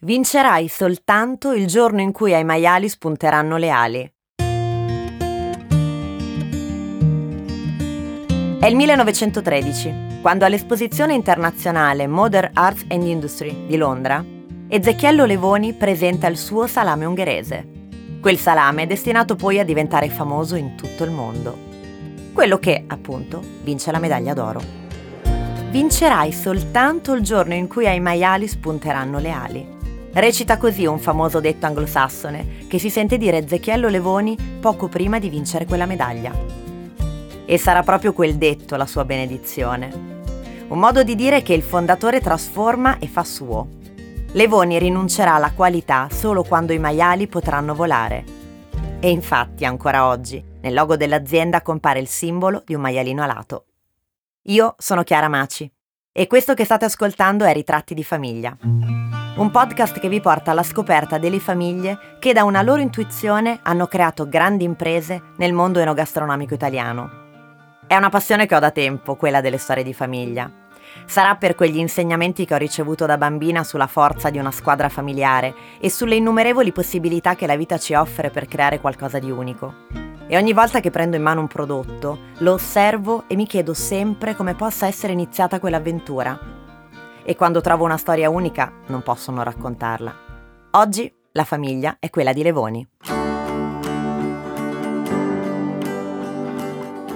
Vincerai soltanto il giorno in cui ai maiali spunteranno le ali. È il 1913, quando all'esposizione internazionale Modern Arts and Industry di Londra, Ezechiello Levoni presenta il suo salame ungherese. Quel salame è destinato poi a diventare famoso in tutto il mondo. Quello che, appunto, vince la medaglia d'oro. Vincerai soltanto il giorno in cui ai maiali spunteranno le ali. Recita così un famoso detto anglosassone che si sente dire Ezechiello Levoni poco prima di vincere quella medaglia. E sarà proprio quel detto la sua benedizione. Un modo di dire che il fondatore trasforma e fa suo. Levoni rinuncerà alla qualità solo quando i maiali potranno volare. E infatti ancora oggi nel logo dell'azienda compare il simbolo di un maialino alato. Io sono Chiara Maci e questo che state ascoltando è Ritratti di famiglia un podcast che vi porta alla scoperta delle famiglie che da una loro intuizione hanno creato grandi imprese nel mondo enogastronomico italiano. È una passione che ho da tempo, quella delle storie di famiglia. Sarà per quegli insegnamenti che ho ricevuto da bambina sulla forza di una squadra familiare e sulle innumerevoli possibilità che la vita ci offre per creare qualcosa di unico. E ogni volta che prendo in mano un prodotto, lo osservo e mi chiedo sempre come possa essere iniziata quell'avventura e quando trovo una storia unica non posso non raccontarla. Oggi la famiglia è quella di Levoni.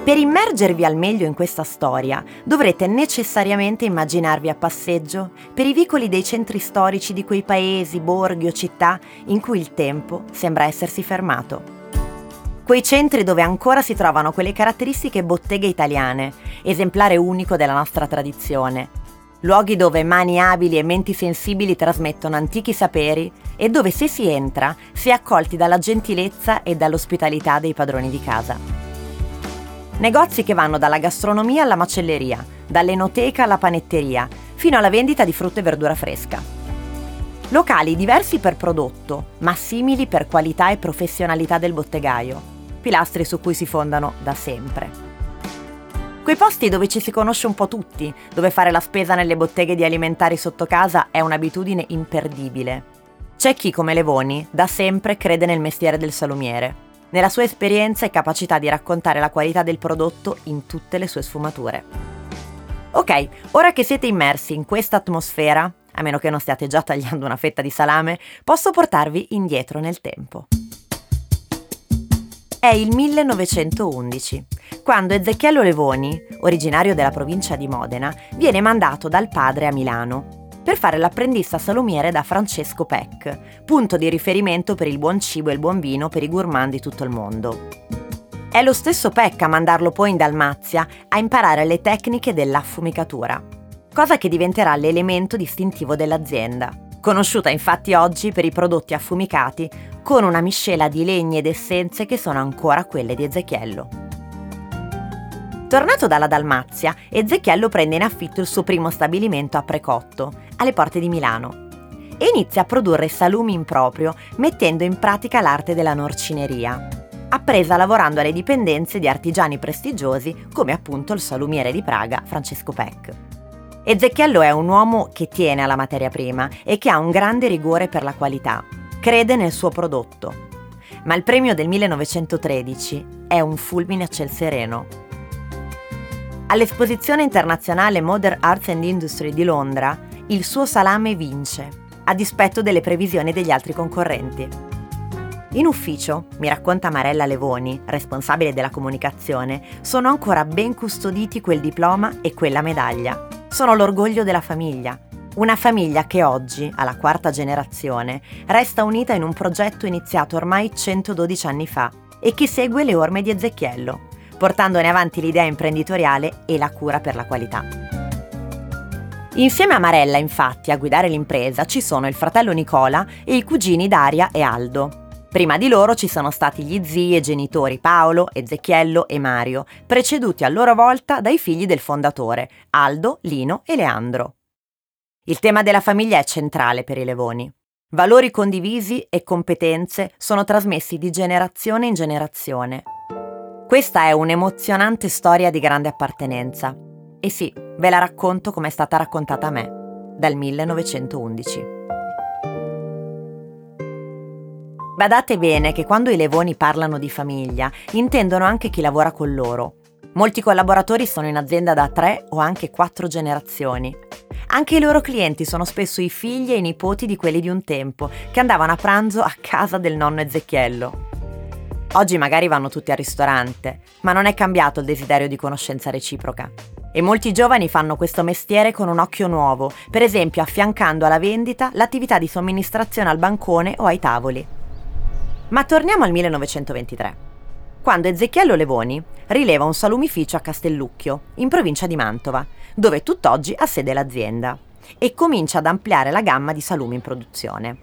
Per immergervi al meglio in questa storia dovrete necessariamente immaginarvi a passeggio per i vicoli dei centri storici di quei paesi, borghi o città in cui il tempo sembra essersi fermato. Quei centri dove ancora si trovano quelle caratteristiche botteghe italiane, esemplare unico della nostra tradizione, luoghi dove mani abili e menti sensibili trasmettono antichi saperi e dove se si entra si è accolti dalla gentilezza e dall'ospitalità dei padroni di casa. Negozi che vanno dalla gastronomia alla macelleria, dall'enoteca alla panetteria, fino alla vendita di frutta e verdura fresca. Locali diversi per prodotto, ma simili per qualità e professionalità del bottegaio, pilastri su cui si fondano da sempre. Quei posti dove ci si conosce un po' tutti, dove fare la spesa nelle botteghe di alimentari sotto casa è un'abitudine imperdibile. C'è chi, come Levoni, da sempre crede nel mestiere del salumiere, nella sua esperienza e capacità di raccontare la qualità del prodotto in tutte le sue sfumature. Ok, ora che siete immersi in questa atmosfera, a meno che non stiate già tagliando una fetta di salame, posso portarvi indietro nel tempo. È il 1911, quando Ezechiello Levoni, originario della provincia di Modena, viene mandato dal padre a Milano per fare l'apprendista salumiere da Francesco Peck, punto di riferimento per il buon cibo e il buon vino per i gourmand di tutto il mondo. È lo stesso Peck a mandarlo poi in Dalmazia a imparare le tecniche dell'affumicatura, cosa che diventerà l'elemento distintivo dell'azienda, conosciuta infatti oggi per i prodotti affumicati con una miscela di legni ed essenze che sono ancora quelle di Ezechiello. Tornato dalla Dalmazia, Ezechiello prende in affitto il suo primo stabilimento a Precotto, alle porte di Milano, e inizia a produrre salumi in proprio, mettendo in pratica l'arte della norcineria, appresa lavorando alle dipendenze di artigiani prestigiosi come appunto il salumiere di Praga Francesco Peck. Ezechiello è un uomo che tiene alla materia prima e che ha un grande rigore per la qualità, crede nel suo prodotto. Ma il premio del 1913 è un fulmine a ciel sereno. All'esposizione internazionale Modern Arts and Industry di Londra, il suo salame vince, a dispetto delle previsioni degli altri concorrenti. In ufficio, mi racconta Marella Levoni, responsabile della comunicazione, sono ancora ben custoditi quel diploma e quella medaglia. Sono l'orgoglio della famiglia una famiglia che oggi, alla quarta generazione, resta unita in un progetto iniziato ormai 112 anni fa e che segue le orme di Ezechiello, portandone avanti l'idea imprenditoriale e la cura per la qualità. Insieme a Marella, infatti, a guidare l'impresa ci sono il fratello Nicola e i cugini Daria e Aldo. Prima di loro ci sono stati gli zii e genitori Paolo, Ezechiello e Mario, preceduti a loro volta dai figli del fondatore, Aldo, Lino e Leandro. Il tema della famiglia è centrale per i Levoni. Valori condivisi e competenze sono trasmessi di generazione in generazione. Questa è un'emozionante storia di grande appartenenza. E sì, ve la racconto come è stata raccontata a me, dal 1911. Badate bene che quando i levoni parlano di famiglia, intendono anche chi lavora con loro. Molti collaboratori sono in azienda da tre o anche quattro generazioni. Anche i loro clienti sono spesso i figli e i nipoti di quelli di un tempo, che andavano a pranzo a casa del nonno Ezechiello. Oggi magari vanno tutti al ristorante, ma non è cambiato il desiderio di conoscenza reciproca. E molti giovani fanno questo mestiere con un occhio nuovo, per esempio affiancando alla vendita l'attività di somministrazione al bancone o ai tavoli. Ma torniamo al 1923 quando Ezechiello Levoni rileva un salumificio a Castellucchio, in provincia di Mantova, dove tutt'oggi ha sede l'azienda, e comincia ad ampliare la gamma di salumi in produzione.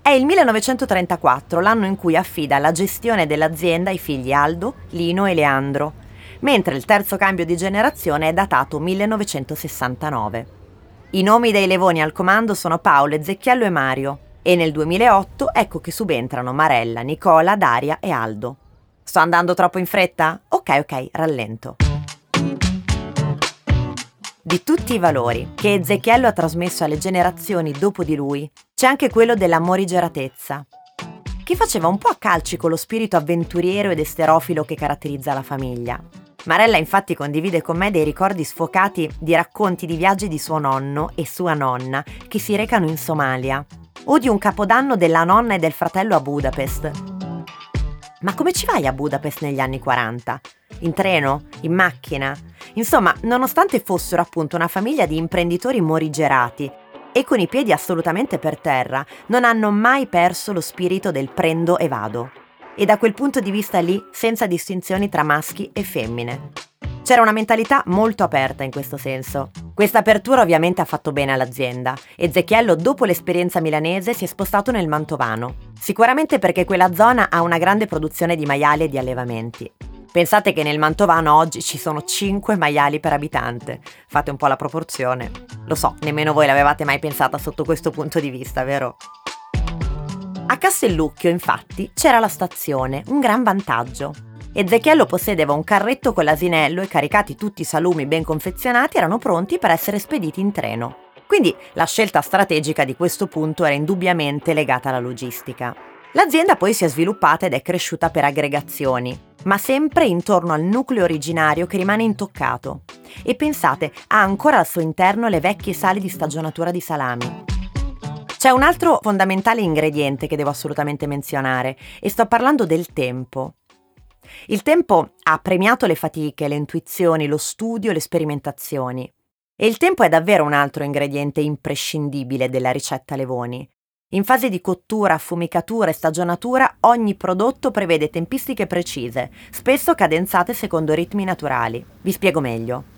È il 1934 l'anno in cui affida la gestione dell'azienda ai figli Aldo, Lino e Leandro, mentre il terzo cambio di generazione è datato 1969. I nomi dei levoni al comando sono Paolo, Ezechiello e Mario, e nel 2008 ecco che subentrano Marella, Nicola, Daria e Aldo. Sto andando troppo in fretta? Ok, ok, rallento. Di tutti i valori che Ezechiello ha trasmesso alle generazioni dopo di lui, c'è anche quello della morigeratezza, che faceva un po' a calci con lo spirito avventuriero ed esterofilo che caratterizza la famiglia. Marella infatti condivide con me dei ricordi sfocati di racconti di viaggi di suo nonno e sua nonna che si recano in Somalia, o di un capodanno della nonna e del fratello a Budapest, ma come ci vai a Budapest negli anni 40? In treno? In macchina? Insomma, nonostante fossero appunto una famiglia di imprenditori morigerati e con i piedi assolutamente per terra, non hanno mai perso lo spirito del prendo e vado. E da quel punto di vista lì, senza distinzioni tra maschi e femmine. C'era una mentalità molto aperta in questo senso. Questa apertura ovviamente ha fatto bene all'azienda. Ezechiello, dopo l'esperienza milanese, si è spostato nel Mantovano. Sicuramente perché quella zona ha una grande produzione di maiali e di allevamenti. Pensate che nel Mantovano oggi ci sono 5 maiali per abitante. Fate un po' la proporzione. Lo so, nemmeno voi l'avevate mai pensata sotto questo punto di vista, vero? A Castellucchio, infatti, c'era la stazione, un gran vantaggio. Ezechiello possedeva un carretto con l'asinello e caricati tutti i salumi ben confezionati erano pronti per essere spediti in treno. Quindi la scelta strategica di questo punto era indubbiamente legata alla logistica. L'azienda poi si è sviluppata ed è cresciuta per aggregazioni, ma sempre intorno al nucleo originario che rimane intoccato. E pensate, ha ancora al suo interno le vecchie sale di stagionatura di salami. C'è un altro fondamentale ingrediente che devo assolutamente menzionare, e sto parlando del tempo. Il tempo ha premiato le fatiche, le intuizioni, lo studio, le sperimentazioni. E il tempo è davvero un altro ingrediente imprescindibile della ricetta Levoni. In fase di cottura, affumicatura e stagionatura ogni prodotto prevede tempistiche precise, spesso cadenzate secondo ritmi naturali. Vi spiego meglio.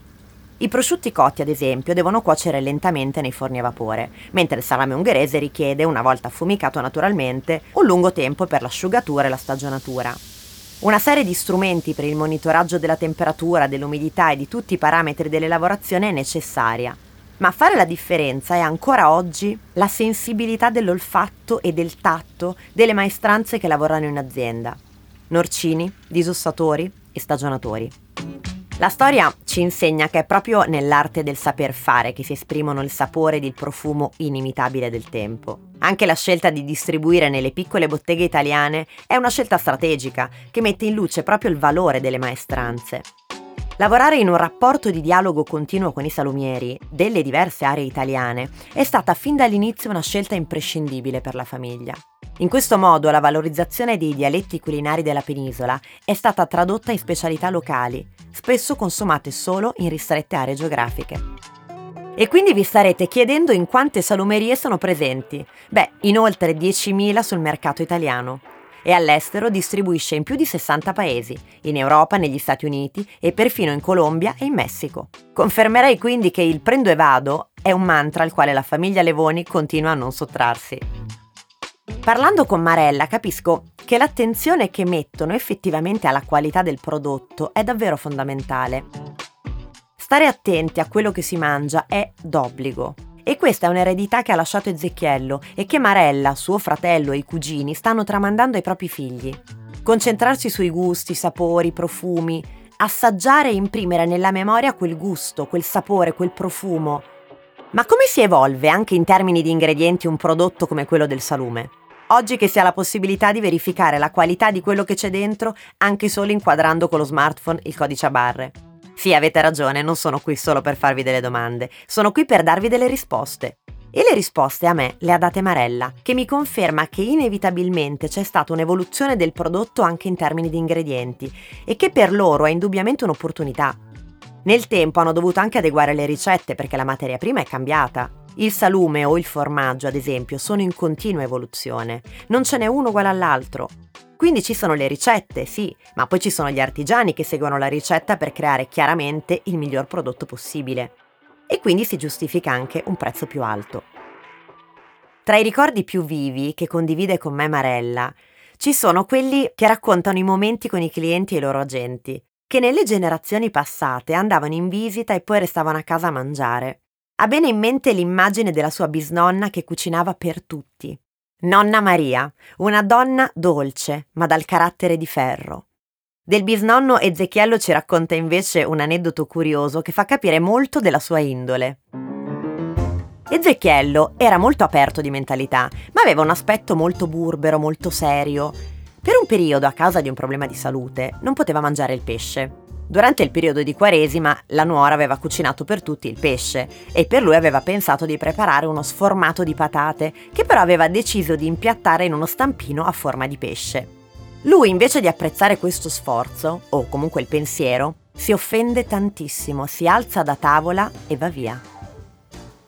I prosciutti cotti, ad esempio, devono cuocere lentamente nei forni a vapore, mentre il salame ungherese richiede, una volta affumicato naturalmente, un lungo tempo per l'asciugatura e la stagionatura. Una serie di strumenti per il monitoraggio della temperatura, dell'umidità e di tutti i parametri delle lavorazioni è necessaria. Ma a fare la differenza è ancora oggi la sensibilità dell'olfatto e del tatto delle maestranze che lavorano in azienda. Norcini, disussatori e stagionatori. La storia ci insegna che è proprio nell'arte del saper fare che si esprimono il sapore ed il profumo inimitabile del tempo. Anche la scelta di distribuire nelle piccole botteghe italiane è una scelta strategica che mette in luce proprio il valore delle maestranze. Lavorare in un rapporto di dialogo continuo con i salumieri delle diverse aree italiane è stata fin dall'inizio una scelta imprescindibile per la famiglia. In questo modo la valorizzazione dei dialetti culinari della penisola è stata tradotta in specialità locali, spesso consumate solo in ristrette aree geografiche. E quindi vi starete chiedendo in quante salumerie sono presenti? Beh, in oltre 10.000 sul mercato italiano. E all'estero distribuisce in più di 60 paesi, in Europa, negli Stati Uniti e perfino in Colombia e in Messico. Confermerei quindi che il prendo e vado è un mantra al quale la famiglia Levoni continua a non sottrarsi. Parlando con Marella capisco che l'attenzione che mettono effettivamente alla qualità del prodotto è davvero fondamentale. Stare attenti a quello che si mangia è d'obbligo. E questa è un'eredità che ha lasciato Ezechiello e che Marella, suo fratello e i cugini stanno tramandando ai propri figli. Concentrarsi sui gusti, sapori, profumi, assaggiare e imprimere nella memoria quel gusto, quel sapore, quel profumo. Ma come si evolve anche in termini di ingredienti un prodotto come quello del salume? Oggi che si ha la possibilità di verificare la qualità di quello che c'è dentro anche solo inquadrando con lo smartphone il codice a barre. Sì, avete ragione, non sono qui solo per farvi delle domande, sono qui per darvi delle risposte. E le risposte a me le ha date Marella, che mi conferma che inevitabilmente c'è stata un'evoluzione del prodotto anche in termini di ingredienti e che per loro è indubbiamente un'opportunità. Nel tempo hanno dovuto anche adeguare le ricette perché la materia prima è cambiata. Il salume o il formaggio, ad esempio, sono in continua evoluzione. Non ce n'è uno uguale all'altro. Quindi ci sono le ricette, sì, ma poi ci sono gli artigiani che seguono la ricetta per creare chiaramente il miglior prodotto possibile. E quindi si giustifica anche un prezzo più alto. Tra i ricordi più vivi che condivide con me Marella, ci sono quelli che raccontano i momenti con i clienti e i loro agenti, che nelle generazioni passate andavano in visita e poi restavano a casa a mangiare. Ha bene in mente l'immagine della sua bisnonna che cucinava per tutti, Nonna Maria, una donna dolce, ma dal carattere di ferro. Del bisnonno Ezechiello ci racconta invece un aneddoto curioso che fa capire molto della sua indole. Ezechiello era molto aperto di mentalità, ma aveva un aspetto molto burbero, molto serio. Per un periodo, a causa di un problema di salute, non poteva mangiare il pesce. Durante il periodo di Quaresima la nuora aveva cucinato per tutti il pesce e per lui aveva pensato di preparare uno sformato di patate che però aveva deciso di impiattare in uno stampino a forma di pesce. Lui invece di apprezzare questo sforzo, o comunque il pensiero, si offende tantissimo, si alza da tavola e va via.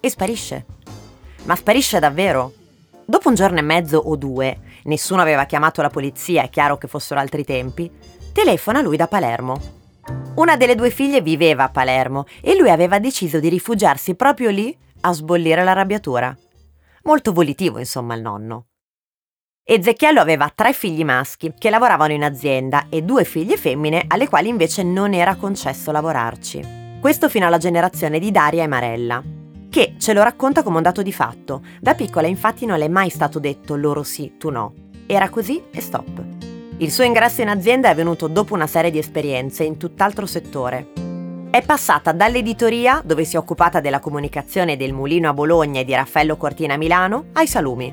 E sparisce. Ma sparisce davvero. Dopo un giorno e mezzo o due, nessuno aveva chiamato la polizia, è chiaro che fossero altri tempi, telefona lui da Palermo una delle due figlie viveva a Palermo e lui aveva deciso di rifugiarsi proprio lì a sbollire l'arrabbiatura. Molto volitivo, insomma, il nonno. Ezechiello aveva tre figli maschi che lavoravano in azienda e due figlie femmine alle quali invece non era concesso lavorarci. Questo fino alla generazione di Daria e Marella, che ce lo racconta come un dato di fatto. Da piccola infatti non le è mai stato detto loro sì, tu no. Era così e stop. Il suo ingresso in azienda è avvenuto dopo una serie di esperienze in tutt'altro settore. È passata dall'editoria, dove si è occupata della comunicazione del Mulino a Bologna e di Raffaello Cortina a Milano, ai salumi.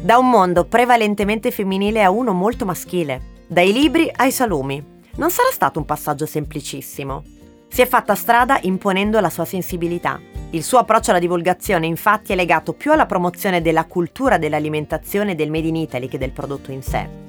Da un mondo prevalentemente femminile a uno molto maschile. Dai libri ai salumi. Non sarà stato un passaggio semplicissimo. Si è fatta strada imponendo la sua sensibilità. Il suo approccio alla divulgazione infatti è legato più alla promozione della cultura dell'alimentazione del Made in Italy che del prodotto in sé.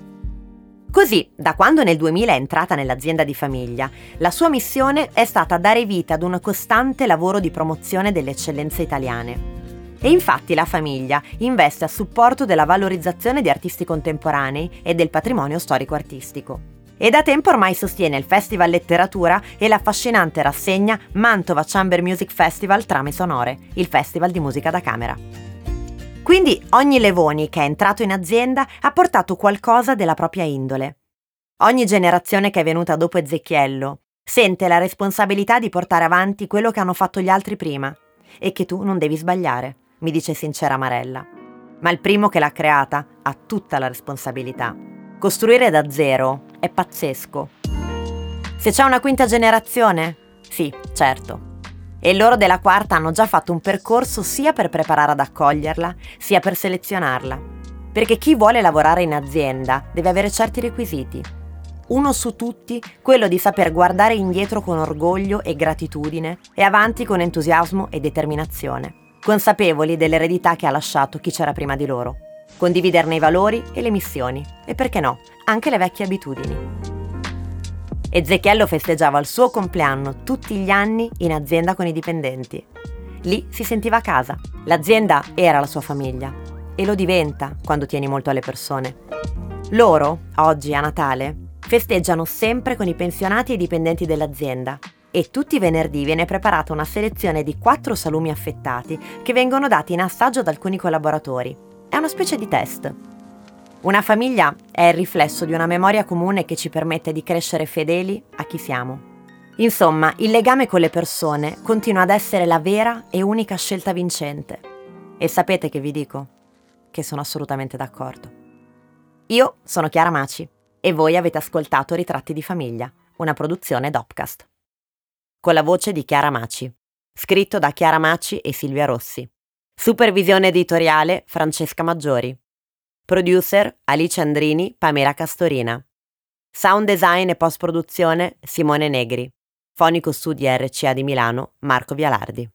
Così, da quando nel 2000 è entrata nell'azienda di famiglia, la sua missione è stata dare vita ad un costante lavoro di promozione delle eccellenze italiane. E infatti la famiglia investe a supporto della valorizzazione di artisti contemporanei e del patrimonio storico-artistico. E da tempo ormai sostiene il Festival Letteratura e l'affascinante rassegna Mantova Chamber Music Festival Trame Sonore, il festival di musica da camera. Quindi ogni Levoni che è entrato in azienda ha portato qualcosa della propria indole. Ogni generazione che è venuta dopo Ezechiello sente la responsabilità di portare avanti quello che hanno fatto gli altri prima e che tu non devi sbagliare, mi dice sincera Marella. Ma il primo che l'ha creata ha tutta la responsabilità. Costruire da zero è pazzesco. Se c'è una quinta generazione? Sì, certo e loro della quarta hanno già fatto un percorso sia per preparare ad accoglierla, sia per selezionarla. Perché chi vuole lavorare in azienda deve avere certi requisiti. Uno su tutti, quello di saper guardare indietro con orgoglio e gratitudine e avanti con entusiasmo e determinazione, consapevoli dell'eredità che ha lasciato chi c'era prima di loro. Condividerne i valori e le missioni e perché no, anche le vecchie abitudini. Ezechiello festeggiava il suo compleanno tutti gli anni in azienda con i dipendenti. Lì si sentiva a casa. L'azienda era la sua famiglia e lo diventa quando tieni molto alle persone. Loro, oggi a Natale, festeggiano sempre con i pensionati e i dipendenti dell'azienda e tutti i venerdì viene preparata una selezione di quattro salumi affettati che vengono dati in assaggio ad alcuni collaboratori. È una specie di test. Una famiglia è il riflesso di una memoria comune che ci permette di crescere fedeli a chi siamo. Insomma, il legame con le persone continua ad essere la vera e unica scelta vincente. E sapete che vi dico? Che sono assolutamente d'accordo. Io sono Chiara Maci e voi avete ascoltato Ritratti di famiglia, una produzione Dopcast. Con la voce di Chiara Maci, scritto da Chiara Maci e Silvia Rossi. Supervisione editoriale Francesca Maggiori. Producer Alice Andrini, Pamela Castorina. Sound design e post produzione Simone Negri. Fonico studi RCA di Milano Marco Vialardi.